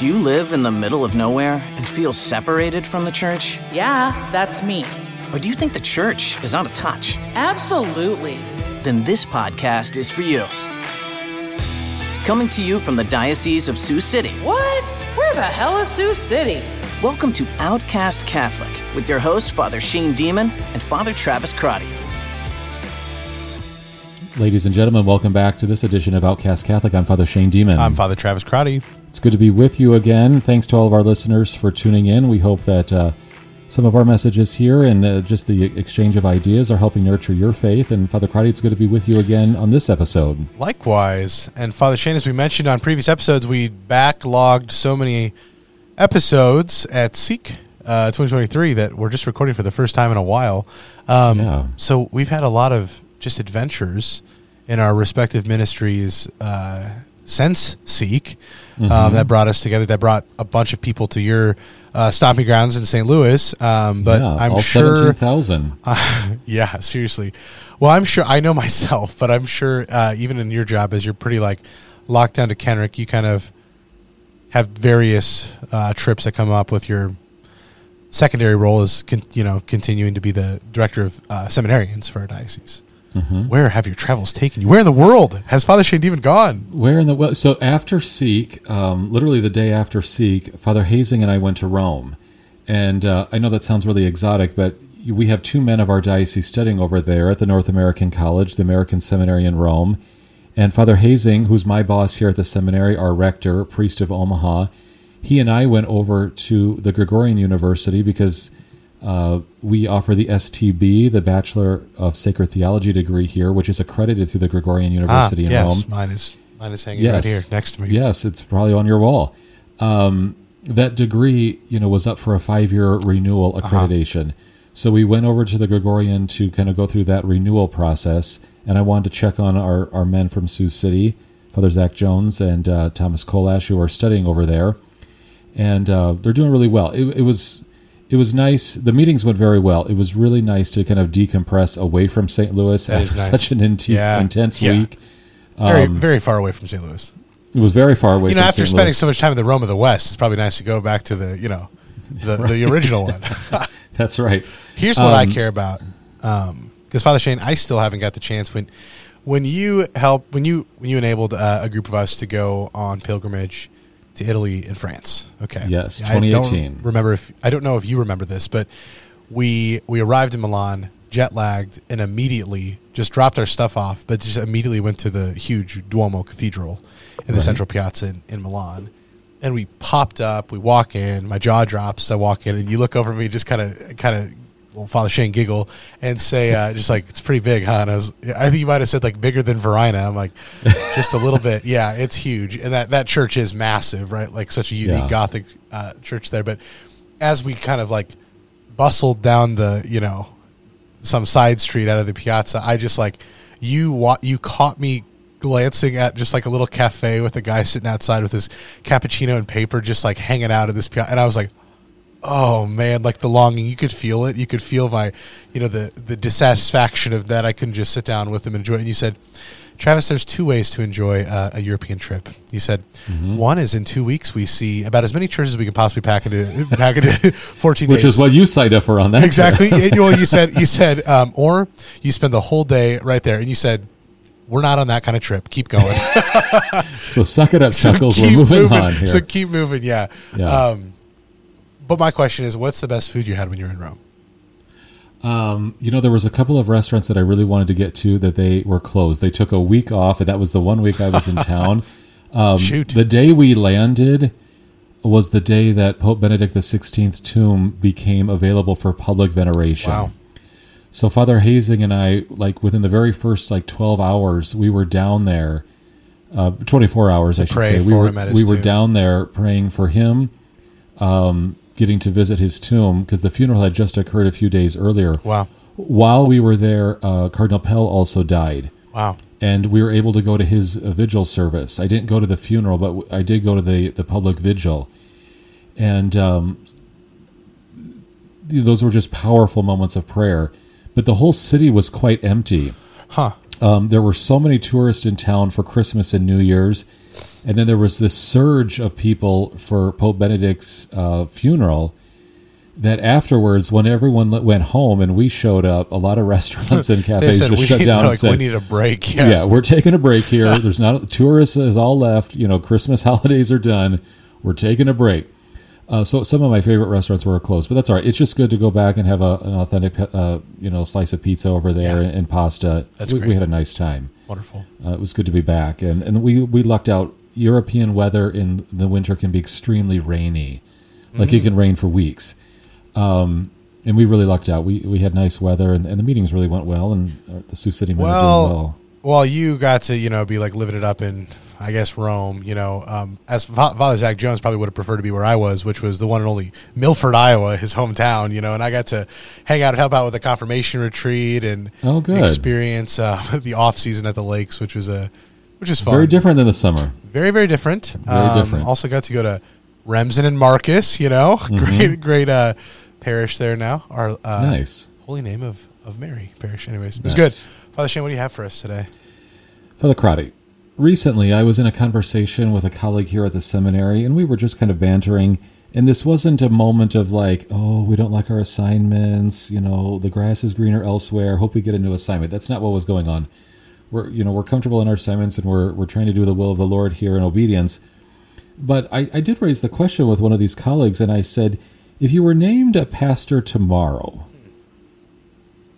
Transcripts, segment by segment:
Do you live in the middle of nowhere and feel separated from the church? Yeah, that's me. Or do you think the church is out of touch? Absolutely. Then this podcast is for you. Coming to you from the Diocese of Sioux City. What? Where the hell is Sioux City? Welcome to Outcast Catholic with your hosts, Father Shane Deman and Father Travis Crotty. Ladies and gentlemen, welcome back to this edition of Outcast Catholic. I'm Father Shane Deman. I'm Father Travis Crotty. It's good to be with you again. Thanks to all of our listeners for tuning in. We hope that uh, some of our messages here and uh, just the exchange of ideas are helping nurture your faith. And Father Crotty, it's good to be with you again on this episode. Likewise. And Father Shane, as we mentioned on previous episodes, we backlogged so many episodes at Seek uh, 2023 that we're just recording for the first time in a while. Um, Yeah. So we've had a lot of just adventures in our respective ministries uh, since Seek Mm-hmm. um, that brought us together. That brought a bunch of people to your uh, stomping grounds in St. Louis. Um, but yeah, I'm sure 17,000. yeah, seriously. Well, I'm sure I know myself, but I'm sure uh, even in your job, as you're pretty like locked down to Kenrick, you kind of have various uh, trips that come up with your secondary role is con- you know continuing to be the director of uh, seminarians for our diocese. Mm-hmm. Where have your travels taken you? Where in the world has Father Shane even gone? Where in the world? so after Seek, um, literally the day after Seek, Father Hazing and I went to Rome, and uh, I know that sounds really exotic, but we have two men of our diocese studying over there at the North American College, the American Seminary in Rome, and Father Hazing, who's my boss here at the seminary, our rector, priest of Omaha, he and I went over to the Gregorian University because uh, we offer the STB, the Bachelor of Sacred Theology degree here, which is accredited through the Gregorian University in Ah, Rome. yes, mine is mine is hanging right here next to me. Yes, it's probably on your wall. Um, that degree, you know, was up for a five-year renewal Uh-huh. accreditation. So we went over to the Gregorian to kind of go through that renewal process, and I wanted to check on our, our men from Sioux City, Father Zach Jones and uh, Thomas Kolash, who are studying over there, and uh, they're doing really well. It, it was it was nice. The meetings went very well. It was really nice to kind of decompress away from St. Louis That after nice. such an inti- Yeah. intense Yeah. week. Very Um, very far away from St. Louis. It was very far away. you know, after St. spending Louis. so much time in the Rome of the West, it's probably nice to go back to the, you know, the, the original one. That's right. Here's what I Um, care about, because Father Shane, I still haven't got the chance when, when you help, when you when you enabled uh, a group of us to go on pilgrimage to Italy and France. Okay, Yes, I don't 2018. remember if I don't know if you remember this, but we we arrived in Milan, jet lagged, and immediately just dropped our stuff off, but just immediately went to the huge Duomo Cathedral in the Right. central piazza in, in Milan. And we popped up, we walk in, my jaw drops, I walk in, and you look over me, just kind of, kind of, well, Father Shane giggle and say, uh, just like, it's pretty big, huh? And I was, I think you might have said like bigger than Verina. I'm like, just a little bit. Yeah, it's huge. And that, that church is massive, right? Like such a unique Yeah. Gothic uh, church there. But as we kind of like bustled down the, you know, some side street out of the piazza, I just like, you wa- you caught me glancing at just like a little cafe with a guy sitting outside with his cappuccino and paper, just like hanging out in this piazza. And I was like, oh man, like the longing, you could feel it. You could feel my, you know, the, the dissatisfaction of that. I couldn't just sit down with him and enjoy it. And you said, Travis, there's two ways to enjoy uh, a European trip. You said Mm-hmm. one is in two weeks we see about as many churches as we can possibly pack into pack into 14 Which days. is what you signed up for on that. exactly. It- well, you said you said, um, or you spend the whole day right there, and you said, "We're not on that kind of trip. Keep going." So suck it up, So Chuckles. We're moving, on here. So keep moving. Yeah. Yeah. Um, but my question is, what's the best food you had when you were in Rome? um, you know, there was a couple of restaurants that I really wanted to get to that they were closed. They took a week off, and that was the one week I was in town. Um, Shoot. The day we landed was the day that Pope Benedict XVI's tomb became available for public veneration. Wow. So Father Hazing and I, like within the very first like twelve hours, we were down there. Uh, Twenty four hours, I should say. We were we were down there praying for him, um, getting to visit his tomb because the funeral had just occurred a few days earlier. Wow. While we were there, uh, Cardinal Pell also died, Wow. and we were able to go to his uh, vigil service. I didn't go to the funeral, but w- I did go to the the public vigil, and um, those were just powerful moments of prayer. But the whole city was quite empty. Huh. Um, there were so many tourists in town for Christmas and New Year's and then there was this surge of people for Pope Benedict's uh, funeral. That afterwards, when everyone went home and we showed up, a lot of restaurants and cafes said just shut need, down like, and said, we need a break. yeah. Yeah. we're taking a break here. There's not tourists is all left. You know, Christmas holidays are done. We're taking a break. Uh, so some of my favorite restaurants were closed, but that's all right. It's just good to go back and have a, an authentic, uh, you know, slice of pizza over there Yeah. and, and pasta. That's we, great. we had a nice time. Wonderful. Uh, it was good to be back, and and we we lucked out. European weather in the winter can be extremely rainy, like Mm-hmm. it can rain for weeks. Um, and we really lucked out. We we had nice weather, and, and the meetings really went well, and uh, the Sioux City men are Well, well. Well, you got to you know be like living it up in I guess Rome. You know, um, as Fa- Father Zach Jones probably would have preferred to be where I was, which was the one and only Milford, Iowa, his hometown. You know, and I got to hang out and help out with the confirmation retreat and Oh, good. experience uh, the off season at the lakes, which was a which is fun. Very different than the summer. very very different. Very different. Also got to go to Remsen and Marcus. You know, great great uh, parish there now. Our uh, Mm-hmm. Nice. Holy Name of of Mary parish. Anyways, it was Nice. good. Father Shane, what do you have for us today? Father Crotty, recently I was in a conversation with a colleague here at the seminary, and we were just kind of bantering. And this wasn't a moment of like, oh, we don't like our assignments, you know, the grass is greener elsewhere. Hope we get a new assignment. That's not what was going on. We're, you know, we're comfortable in our assignments, and we're we're trying to do the will of the Lord here in obedience. But I, I did raise the question with one of these colleagues, and I said, if you were named a pastor tomorrow,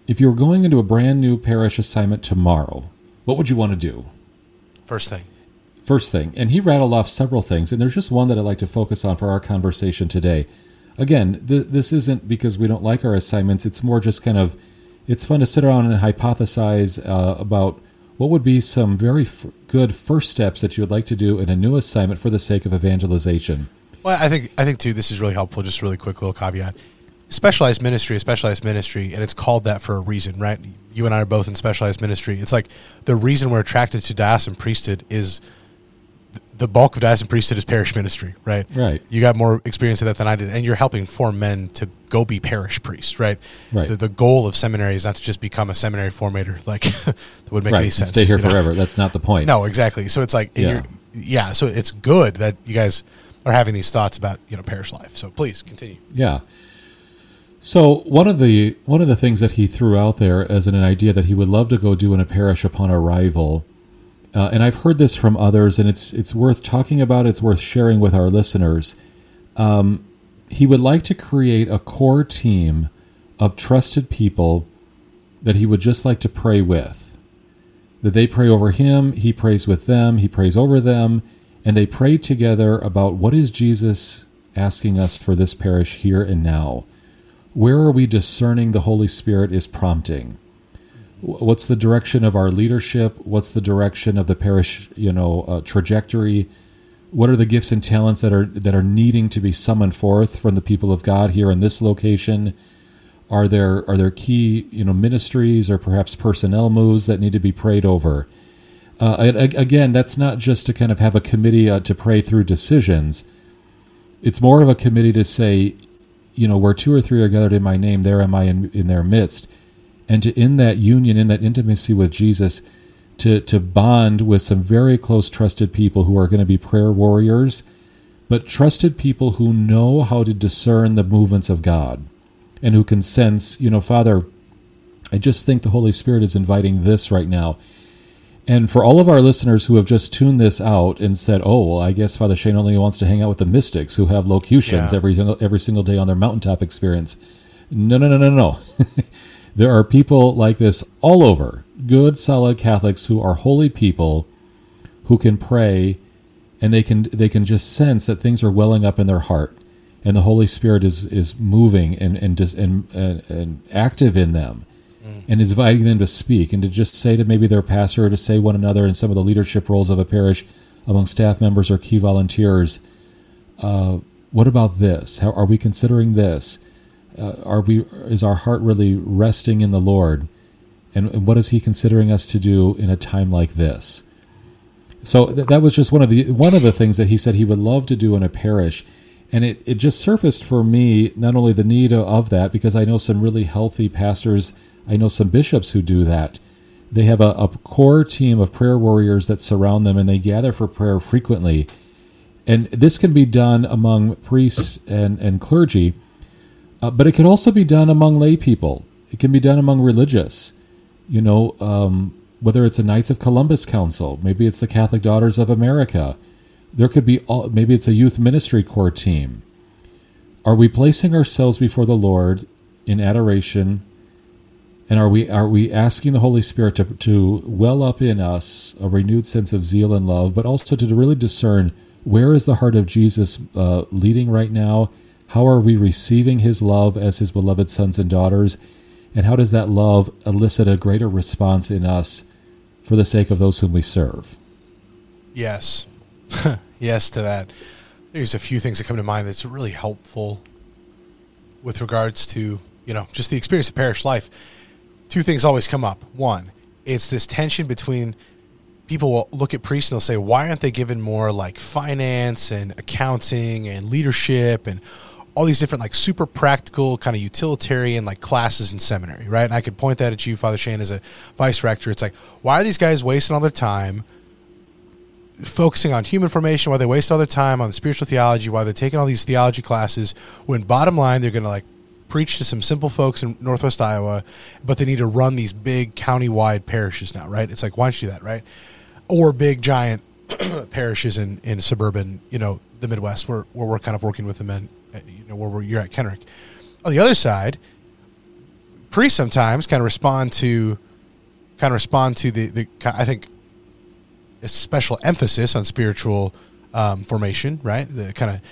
if you were going into a brand new parish assignment tomorrow, what would you want to do? First thing. First thing, and he rattled off several things, and there's just one that I'd like to focus on for our conversation today. Again, th- this isn't because we don't like our assignments, it's more just kind of, it's fun to sit around and hypothesize uh, about what would be some very f- good first steps that you would like to do in a new assignment for the sake of evangelization. Well, I think I think too. This is really helpful. Just a really quick little caveat. Specialized ministry, is specialized ministry, and it's called that for a reason, right? You and I are both in specialized ministry. It's like the reason we're attracted to diocesan priesthood is the bulk of diocesan priesthood is parish ministry, right? Right. You got more experience of that than I did, and you're helping form men to go be parish priests, right? Right. The, the goal of seminary is not to just become a seminary formator, like that would make right, any sense. stay here you know? forever. That's not the point. No, exactly. So it's like, Yeah. you're, yeah. So it's good that you guys are having these thoughts about you know parish life. So please continue. Yeah. So one of the one of the things that he threw out there as an, idea that he would love to go do in a parish upon arrival, uh, and I've heard this from others, and it's it's worth talking about. It's worth sharing with our listeners. Um, he would like to create a core team of trusted people that he would just like to pray with. That they pray over him, he prays with them, he prays over them, and they pray together about what is Jesus asking us for this parish here and now. Where are we discerning the Holy Spirit is prompting? What's the direction of our leadership? What's the direction of the parish, you know, uh, trajectory? What are the gifts and talents that are that are needing to be summoned forth from the people of God here in this location? Are there are there key you know ministries or perhaps personnel moves that need to be prayed over? Uh, again, that's not just to kind of have a committee uh, to pray through decisions. It's more of a committee to say, you know, where two or three are gathered in my name, there am I in, in their midst, and to in that union, in that intimacy with Jesus, to to bond with some very close, trusted people who are going to be prayer warriors, but trusted people who know how to discern the movements of God, and who can sense, you know, Father, I just think the Holy Spirit is inviting this right now. And for all of our listeners who have just tuned this out and said, "Oh, well, I guess Father Shane only wants to hang out with the mystics who have locutions Yeah. every single every single day on their mountaintop experience," no, no, no, no, no. there are people like this all over. Good, solid Catholics who are holy people who can pray, and they can they can just sense that things are welling up in their heart, and the Holy Spirit is is moving and and just and, and, and active in them and is inviting them to speak and to just say to maybe their pastor or to say one another in some of the leadership roles of a parish among staff members or key volunteers uh, what about this? How are we considering this? Uh, are we is our heart really resting in the lord? And, what is he considering us to do in a time like this? So th- that was just one of the one of the things that he said he would love to do in a parish. And it, it just surfaced for me not only the need of that because i know some really healthy pastors i know some bishops who do that They have a, a core team of prayer warriors that surround them, and they gather for prayer frequently. And this can be done among priests and, and clergy, uh, but it can also be done among lay people. It can be done among religious. You know, um, whether it's a Knights of Columbus Council, maybe it's the Catholic Daughters of America. There could be all, maybe it's a youth ministry core team. Are we placing ourselves before the Lord in adoration? And are we are we asking the Holy Spirit to, to well up in us a renewed sense of zeal and love, but also to really discern where is the heart of Jesus uh, leading right now? How are we receiving His love as His beloved sons and daughters? And how does that love elicit a greater response in us for the sake of those whom we serve? Yes. yes to that. There's a few things that come to mind that's really helpful with regards to, you know, just the experience of parish life. Two things always come up. One, it's this tension between people will look at priests and they'll say, why aren't they given more like finance and accounting and leadership and all these different like super practical kind of utilitarian like classes in seminary, right? And I could point that at you, Father Shane, as a vice rector. It's like, why are these guys wasting all their time focusing on human formation? Why they waste all their time on spiritual theology? Why they're taking all these theology classes? When bottom line, they're going to like preach to some simple folks in Northwest Iowa, but they need to run these big county-wide parishes now, right? It's like, why don't you do that, right? Or big giant parishes in in suburban, you know, the Midwest, where where we're kind of working with them in you know, where you're at Kenrick. On the other side, priests sometimes kind of respond to, kind of respond to the, the I think, a special emphasis on spiritual um, formation, right? The kind of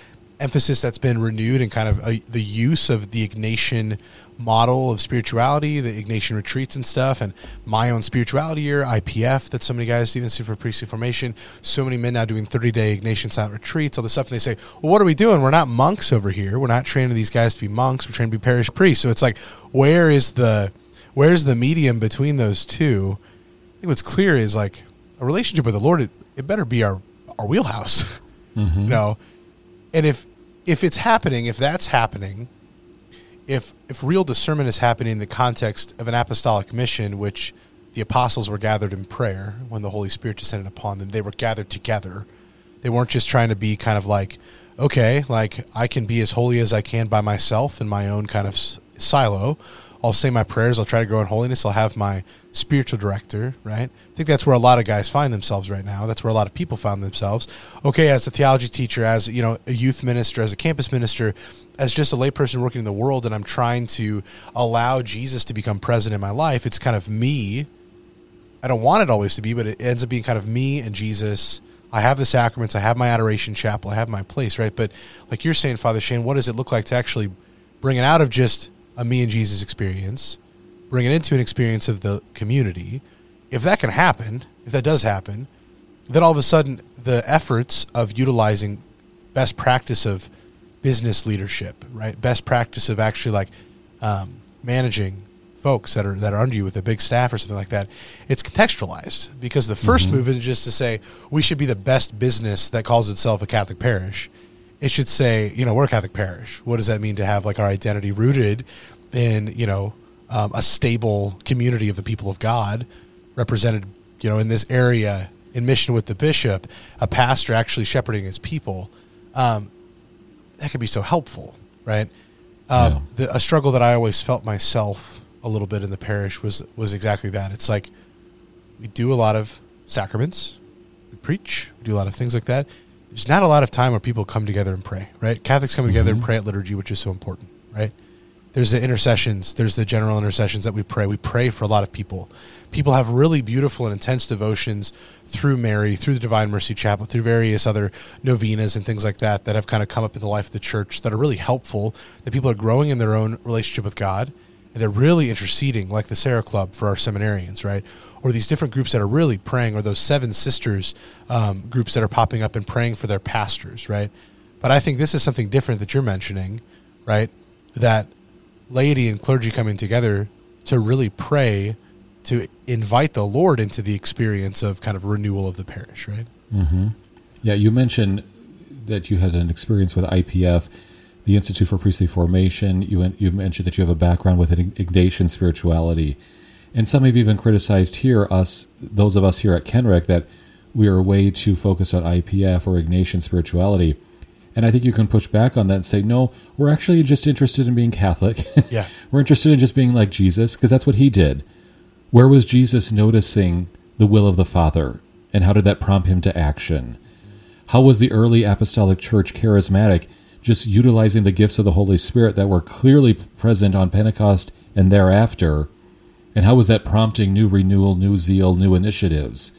emphasis that's been renewed and kind of a, the use of the Ignatian model of spirituality, the Ignatian retreats and stuff, and my own spirituality year, IPF, that so many guys even see for priestly formation. So many men now doing 30 day Ignatian silent retreats, all this stuff. And they say, well, what are we doing? We're not monks over here. We're not training these guys to be monks. We're training to be parish priests. So it's like, where is the, where's the medium between those two? I think what's clear is like a relationship with the Lord, it, it better be our, our wheelhouse, mm-hmm. you know? And if, if it's happening, if that's happening, if if real discernment is happening in the context of an apostolic mission, which the apostles were gathered in prayer when the Holy Spirit descended upon them, they were gathered together. They weren't just trying to be kind of like, okay, like I can be as holy as I can by myself in my own kind of silo. I'll say my prayers. I'll try to grow in holiness. I'll have my spiritual director, right? I think that's where a lot of guys find themselves right now. That's where a lot of people found themselves. Okay, as a theology teacher, as you know, a youth minister, as a campus minister, as just a layperson working in the world, and I'm trying to allow Jesus to become present in my life. It's kind of me. I don't want it always to be, but it ends up being kind of me and Jesus. I have the sacraments. I have my adoration chapel. I have my place, right? But like you're saying, Father Shane, what does it look like to actually bring it out of just a me and Jesus experience, bring it into an experience of the community. If that can happen, if that does happen, then all of a sudden the efforts of utilizing best practice of business leadership, right? Best practice of actually like um, managing folks that are that are under you with a big staff or something like that. It's contextualized because the 1st mm-hmm. move is just to say we should be the best business that calls itself a Catholic parish it should say, you know, we're a Catholic parish. What does that mean to have like our identity rooted in, you know, um, a stable community of the people of God represented, you know, in this area in mission with the bishop, a pastor actually shepherding his people. Um, that could be so helpful, right? Um, yeah. the, a struggle that I always felt myself a little bit in the parish was was exactly that. It's like we do a lot of sacraments, we preach, we do a lot of things like that there's not a lot of time where people come together and pray, right? Catholics come together mm-hmm. and pray at liturgy, which is so important, right? There's the intercessions, there's the general intercessions that we pray. We pray for a lot of people. People have really beautiful and intense devotions through Mary, through the Divine Mercy Chaplet, through various other novenas and things like that that have kind of come up in the life of the church that are really helpful, that people are growing in their own relationship with God and they're really interceding, like the Serra Club for our seminarians, right? Or these different groups that are really praying, or those seven sisters um, groups that are popping up and praying for their pastors, right? But I think this is something different that you're mentioning, right? That laity and clergy coming together to really pray to invite the Lord into the experience of kind of renewal of the parish, right? Mm-hmm. Yeah, you mentioned that you had an experience with IPF the Institute for Priestly Formation. You you mentioned that you have a background with Ignatian spirituality, And some have even criticized here us, those of us here at Kenrick, that we are way too focused on IPF or Ignatian spirituality. And I think you can push back on that and say, no, we're actually just interested in being Catholic. Yeah. we're interested in just being like Jesus because that's what he did. Where was Jesus noticing the will of the Father? And how did that prompt him to action? How was the early apostolic church charismatic, just utilizing the gifts of the Holy Spirit that were clearly present on Pentecost and thereafter? And how was that prompting new renewal, new zeal, new initiatives?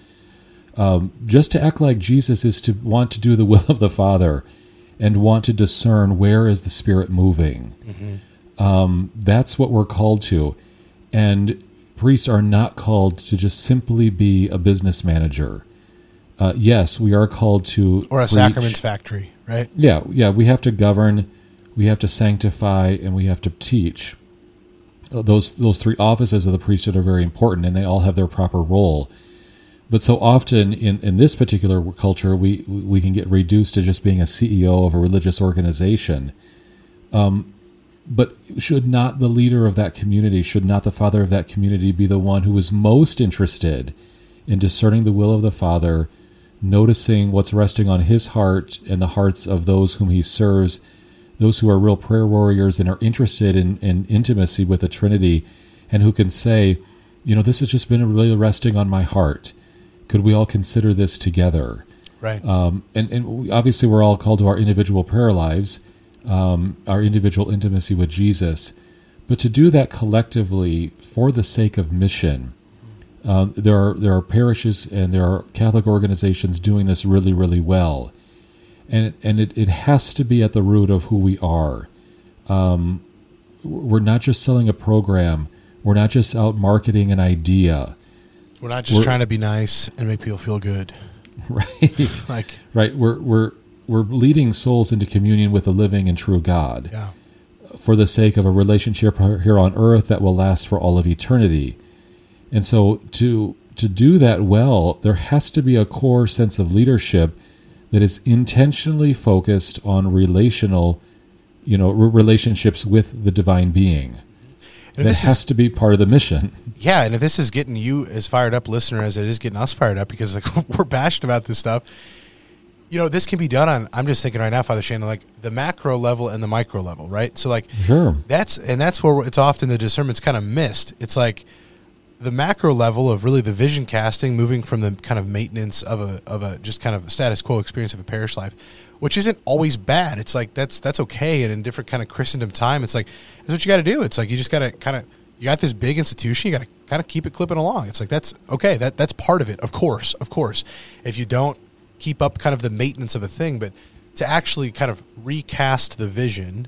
Um, just to act like Jesus is to want to do the will of the Father and want to discern where is the Spirit moving. Um, that's what we're called to. And priests are not called to just simply be a business manager. Uh, yes, we are called to Or a preach. sacraments factory, right? Yeah, yeah, we have to govern, we have to sanctify, and we have to teach. Uh, Those those three offices of the priesthood are very important, and they all have their proper role. But so often in, in this particular culture, we we can get reduced to just being a CEO of a religious organization. Um, but should not the leader of that community, should not the father of that community be the one who is most interested in discerning the will of the Father, noticing what's resting on his heart and the hearts of those whom he serves, those who are real prayer warriors and are interested in, in intimacy with the Trinity, and who can say, you know, this has just been really resting on my heart. Could we all consider this together? Right. Um, and and we, obviously, we're all called to our individual prayer lives, um, our individual intimacy with Jesus. But to do that collectively for the sake of mission, um, there are there are parishes and there are Catholic organizations doing this really really well, and it, and it, it has to be at the root of who we are. Um, we're not just selling a program. We're not just out marketing an idea, We're not just we're- trying to be nice and make people feel good. right? Like, right. We're we're we're leading souls into communion with the living and true God. yeah. for the sake of a relationship here on earth that will last for all of eternity. And so to to do that well, there has to be a core sense of leadership that is intentionally focused on relational, you know, re- relationships with the divine being. And That this has is, to be part of the mission. yeah, and if this is getting you as fired up listener as it is getting us fired up because like we're passionate about this stuff, you know, this can be done on. I'm just thinking right now, Father Shane, like the macro level and the micro level, right? So like Sure. that's and that's where it's often the discernment's kind of missed. It's like the macro level of really the vision casting, moving from the kind of maintenance of a of a just kind of status quo experience of a parish life, which isn't always bad. It's like that's that's okay. And in different kind of Christendom time, it's like that's what you got to do. It's like you just got to kind of you got this big institution, you got to kind of keep it clipping along. It's like that's okay. That that's part of it, of course, of course. If you don't keep up kind of the maintenance of a thing, but to actually kind of recast the vision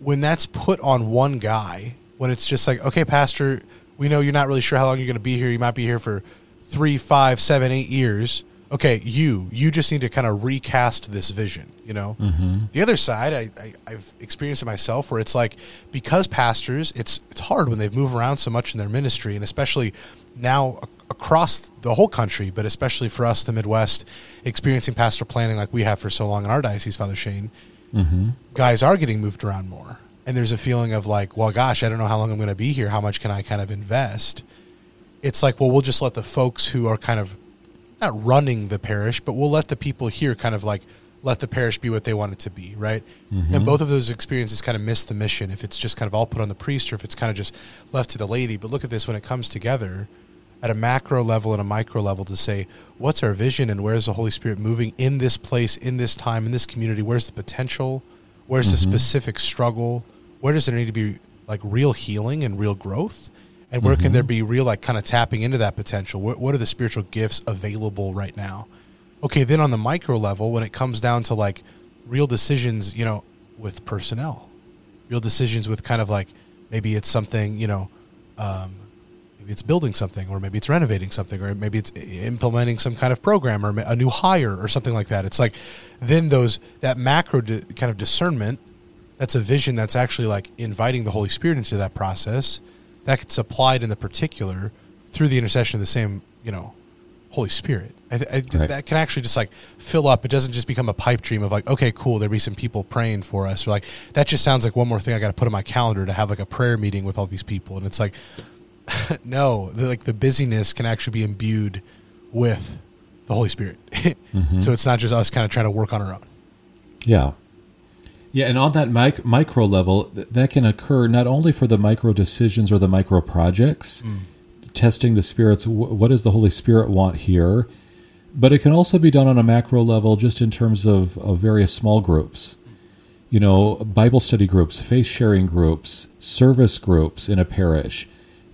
when that's put on one guy, when it's just like, okay, Pastor, we know you're not really sure how long you're going to be here. You might be here for three, five, seven, eight years. Okay, you, you just need to kind of recast this vision. You know, mm-hmm. the other side, I, I, I've experienced it myself, where it's like because pastors, it's it's hard when they've moved around so much in their ministry, and especially now ac- across the whole country, but especially for us, the Midwest, experiencing pastoral planning like we have for so long in our diocese, Father Shane mm-hmm. guys are getting moved around more. And there's a feeling of like, well, gosh, I don't know how long I'm going to be here. How much can I kind of invest? It's like, well, we'll just let the folks who are kind of not running the parish, but we'll let the people here kind of like let the parish be what they want it to be, right? And mm-hmm. both of those experiences kind of miss the mission if it's just kind of all put on the priest or if it's kind of just left to the lady. But look at this when it comes together at a macro level and a micro level to say, what's our vision and where's the Holy Spirit moving in this place, in this time, in this community? Where's the potential? Where's the mm-hmm. specific struggle? Where does there need to be like real healing and real growth? And where can there be real like kind of tapping into that potential? What, what are the spiritual gifts available right now? Okay, then on the micro level, when it comes down to like real decisions, you know, with personnel, real decisions with kind of like maybe it's something, you know, um, maybe it's building something, or maybe it's renovating something, or maybe it's implementing some kind of program, or a new hire, or something like that. It's like then those that macro di- kind of discernment. That's a vision that's actually like inviting the Holy Spirit into that process. That gets applied in the particular through the intercession of the same, you know, Holy Spirit. I, th- I, Right. That can actually just like fill up. It doesn't just become a pipe dream of like, okay, cool, there'll be some people praying for us. Or like, that just sounds like one more thing I got to put on my calendar to have like a prayer meeting with all these people. And it's like, no, the, like the busyness can actually be imbued with the Holy Spirit. Mm-hmm. So it's not just us kind of trying to work on our own. Yeah. Yeah, and on that mic- micro level, th- that can occur not only for the micro decisions or the micro projects, mm. testing the spirits, wh- what does the Holy Spirit want here, but it can also be done on a macro level just in terms of, of various small groups. You know, Bible study groups, faith sharing groups, service groups in a parish,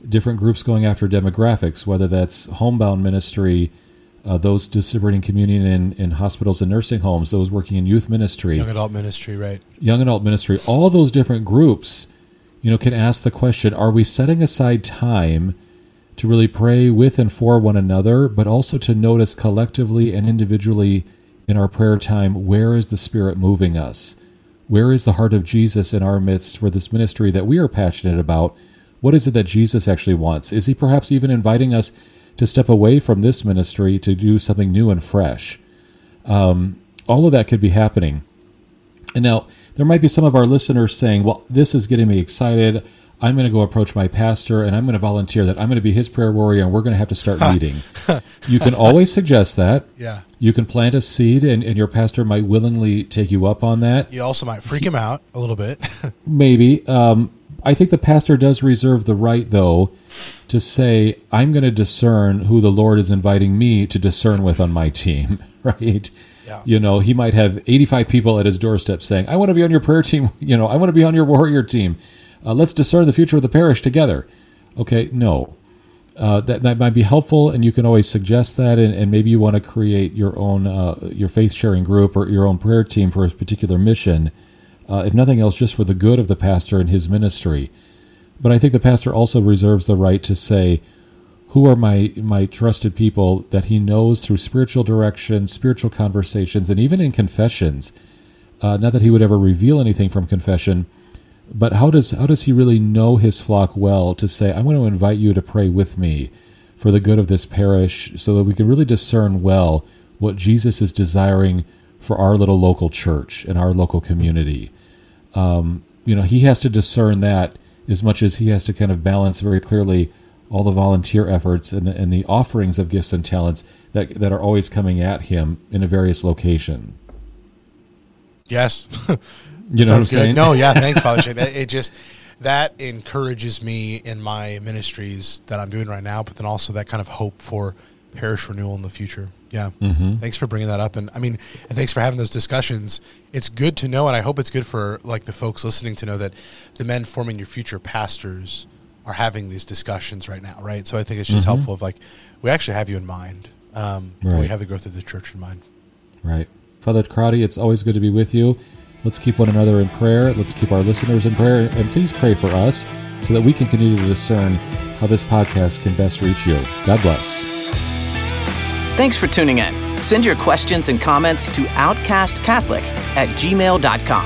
different groups going after demographics, whether that's homebound ministry, uh, those distributing communion in, in hospitals and nursing homes, those working in youth ministry Young adult ministry, right? young adult ministry, all those different groups, you know, can ask the question: Are we setting aside time to really pray with and for one another, but also to notice collectively and individually in our prayer time where is the Spirit moving us? Where is the heart of Jesus in our midst for this ministry that we are passionate about? What is it that Jesus actually wants? Is he perhaps even inviting us to step away from this ministry to do something new and fresh? Um, all of that could be happening. And now there might be some of our listeners saying, "Well, this is getting me excited. I'm going to go approach my pastor and I'm going to volunteer that I'm going to be his prayer warrior and we're going to have to start meeting." you can always suggest that. Yeah. You can plant a seed and, and your pastor might willingly take you up on that. You also might freak him out a little bit. Maybe. Um, I think the pastor does reserve the right, though, to say, I'm going to discern who the Lord is inviting me to discern with on my team, right? Yeah. You know, he might have 85 people at his doorstep saying, I want to be on your prayer team. You know, I want to be on your warrior team. Uh, let's discern the future of the parish together. Okay, no. Uh, that, that might be helpful, and you can always suggest that, and, and maybe you want to create your own uh, your faith sharing group or your own prayer team for a particular mission uh, if nothing else, just for the good of the pastor and his ministry. But I think the pastor also reserves the right to say, who are my, my trusted people that he knows through spiritual direction, spiritual conversations, and even in confessions? Uh, not that he would ever reveal anything from confession, but how does how does he really know his flock well to say, I want to invite you to pray with me for the good of this parish, so that we can really discern well what Jesus is desiring for our little local church and our local community um, you know, he has to discern that as much as he has to kind of balance very clearly all the volunteer efforts and the, and the offerings of gifts and talents that that are always coming at him in a various location. yes. You know what I'm good. saying? No, yeah, thanks, Father Shane. That, it just that encourages me in my ministries that I'm doing right now, but then also that kind of hope for parish renewal in the future. Yeah, Mm-hmm. thanks for bringing that up, and I mean, and thanks for having those discussions. It's good to know, and I hope it's good for like the folks listening to know that the men forming your future pastors are having these discussions right now, right? So I think it's just Mm-hmm. helpful if like we actually have you in mind, um, and we have the growth of the church in mind. Right. Father Crotty, it's always good to be with you. Let's keep one another in prayer. Let's keep our listeners in prayer. And please pray for us so that we can continue to discern how this podcast can best reach you. God bless. Thanks for tuning in. Send your questions and comments to outcastcatholic at gmail.com.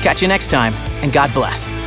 Catch you next time, and God bless.